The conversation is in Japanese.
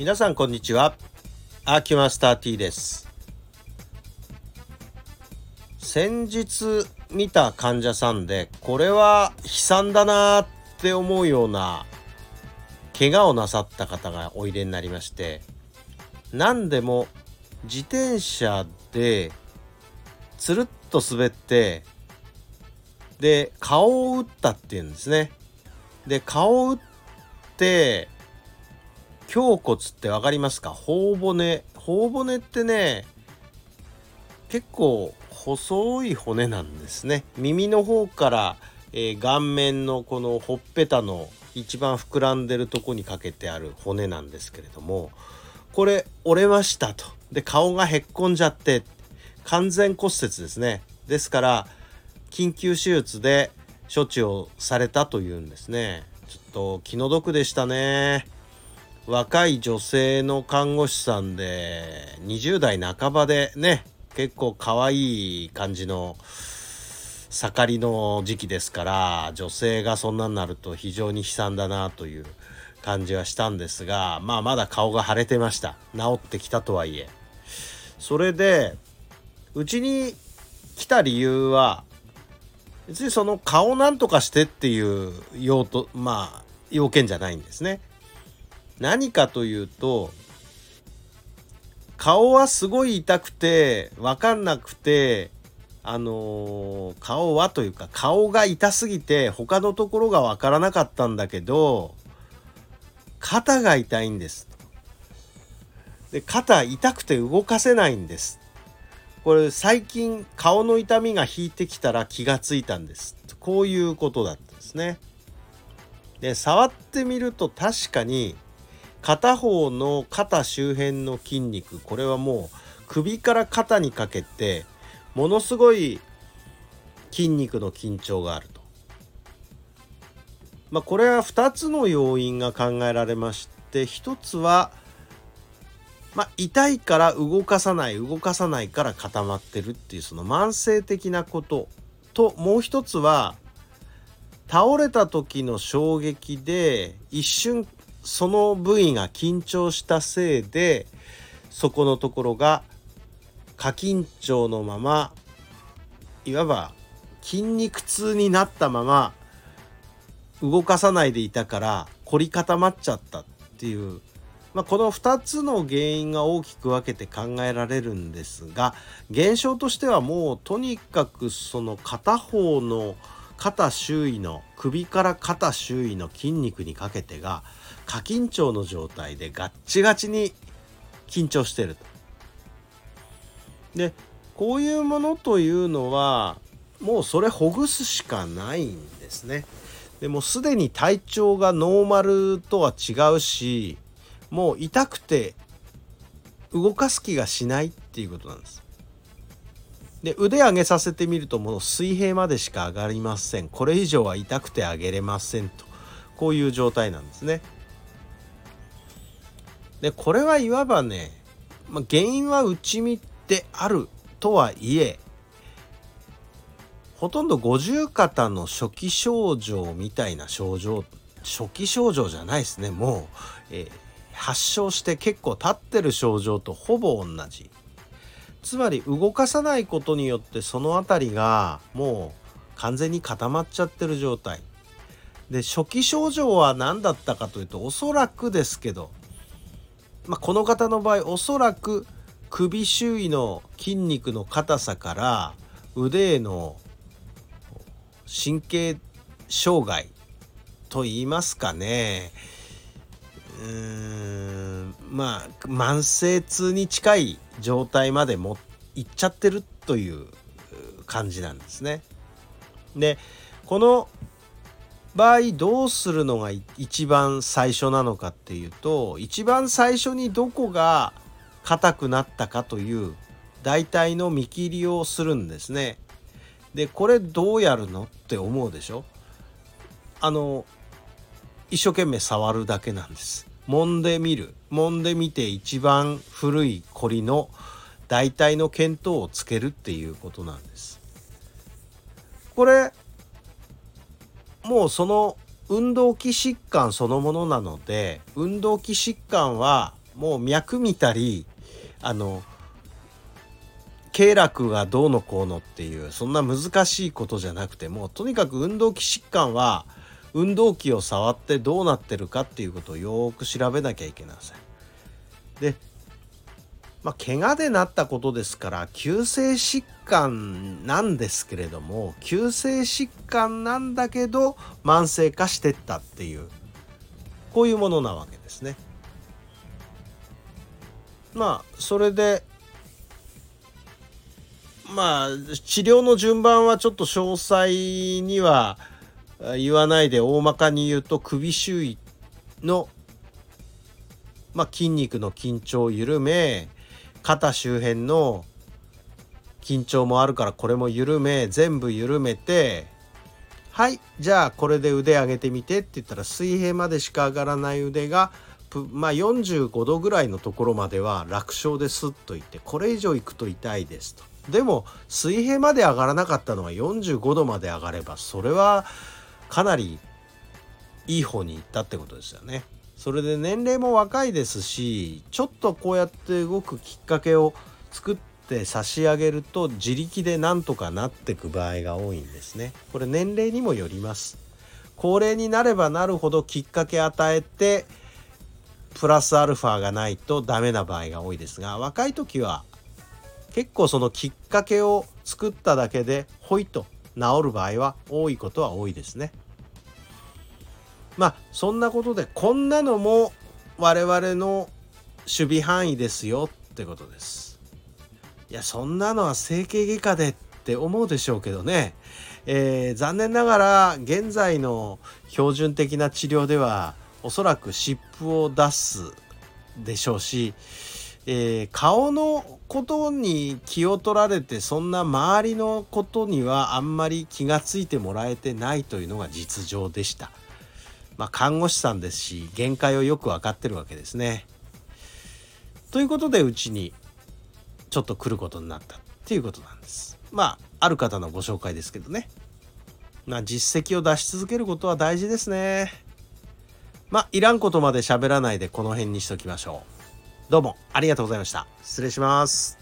皆さんこんにちは。アーキュマスター T です。先日見た患者さんでこれは悲惨だなって思うような怪我をなさった方がおいでになりまして何でも自転車でつるっと滑ってで顔を打ったっていうんですね。で顔を打って胸骨って分かりますか？頬骨。頬骨ってね結構細い骨なんですね。耳の方から、えー、顔面のこのほっぺたの一番膨らんでるとこにかけてある骨なんですけれどもこれ折れましたと。で顔がへっこんじゃって完全骨折ですね。ですから緊急手術で処置をされたというんですね。ちょっと気の毒でしたね。若い女性の看護師さんで20代半ばでね結構可愛い感じの盛りの時期ですから女性がそんなになると非常に悲惨だなという感じはしたんですがまあまだ顔が腫れてました。治ってきたとはいえ。それでうちに来た理由は別にその顔なんとかしてっていう用途まあ要件じゃないんですね。何かというと顔はすごい痛くて分かんなくてあのー、顔はというか顔が痛すぎて他のところが分からなかったんだけど肩が痛いんです。で肩痛くて動かせないんです。これ最近顔の痛みが引いてきたら気がついたんです。こういうことだったんですね。で触ってみると確かに片方の肩周辺の筋肉これはもう首から肩にかけてものすごい筋肉の緊張があると。まあ、これは2つの要因が考えられまして1つは、まあ、痛いから動かさない動かさないから固まってるっていうその慢性的なことともう一つは倒れた時の衝撃で一瞬その部位が緊張したせいでそこのところが過緊張のままいわば筋肉痛になったまま動かさないでいたから凝り固まっちゃったっていう、まあ、この2つの原因が大きく分けて考えられるんですが現象としてはもうとにかくその片方の肩周囲の首から肩周囲の筋肉にかけてが過緊張の状態でガッチガチに緊張してると。でこういうものというのはもうそれほぐすしかないんですね。でもすでに体調がノーマルとは違うしもう痛くて動かす気がしないっていうことなんです。で腕上げさせてみるともう水平までしか上がりませんこれ以上は痛くて上げれませんとこういう状態なんですね。でこれはいわばね、まあ、原因は内身であるとはいえほとんど五十肩の初期症状みたいな症状初期症状じゃないですね。もう、えー、発症して結構経ってる症状とほぼ同じ。つまり動かさないことによってその辺りがもう完全に固まっちゃってる状態。で初期症状は何だったかというとおそらくですけどまあ、この方の場合おそらく首周囲の筋肉の硬さから腕への神経障害と言いますかねうーんまあ慢性痛に近い状態までもいっちゃってるという感じなんですね。でこの場合どうするのが一番最初なのかっていうと一番最初にどこが硬くなったかという大体の見切りをするんですね。でこれどうやるのって思うでしょ？あの一生懸命触るだけなんです。揉んでみる揉んでみて一番古い凝りの大体の見当をつけるっていうことなんです。これもうその運動器疾患そのものなので運動器疾患はもう脈見たりあの経絡がどうのこうのっていうそんな難しいことじゃなくてもとにかく運動器疾患は運動器を触ってどうなってるかっていうことをよく調べなきゃいけません。でまあ怪我でなったことですから急性疾患なんですけれども急性疾患なんだけど慢性化してったっていうこういうものなわけですね。まあそれでまあ治療の順番はちょっと詳細には言わないで大まかに言うと首周囲の、まあ、筋肉の緊張を緩め肩周辺の緊張もあるからこれも緩め全部緩めてはいじゃあこれで腕上げてみてって言ったら水平までしか上がらない腕がまあ45度ぐらいのところまでは楽勝でスッといってこれ以上いくと痛いですと。でも水平まで上がらなかったのは45度まで上がればそれはかなりいい方に行ったってことですよね。それで年齢も若いですしちょっとこうやって動くきっかけを作って差し上げると自力でなんとかなってく場合が多いんですね。これ年齢にもよります。高齢になればなるほどきっかけ与えてプラスアルファがないとダメな場合が多いですが若い時は結構そのきっかけを作っただけでほいと治る場合は多いことは多いですね。まあそんなことでこんなのも我々の守備範囲ですよってことです。いやそんなのは整形外科でって思うでしょうけどね、えー、残念ながら現在の標準的な治療ではおそらく湿布を出すでしょうしえー、顔のことに気を取られてそんな周りのことにはあんまり気が付いてもらえてないというのが実情でした。まあ、看護師さんですし限界をよく分かってるわけですね。ということでうちにちょっと来ることになったっていうことなんです。まあある方のご紹介ですけどね。まあ実績を出し続けることは大事ですね。まあいらんことまで喋らないでこの辺にしときましょう。どうもありがとうございました。失礼します。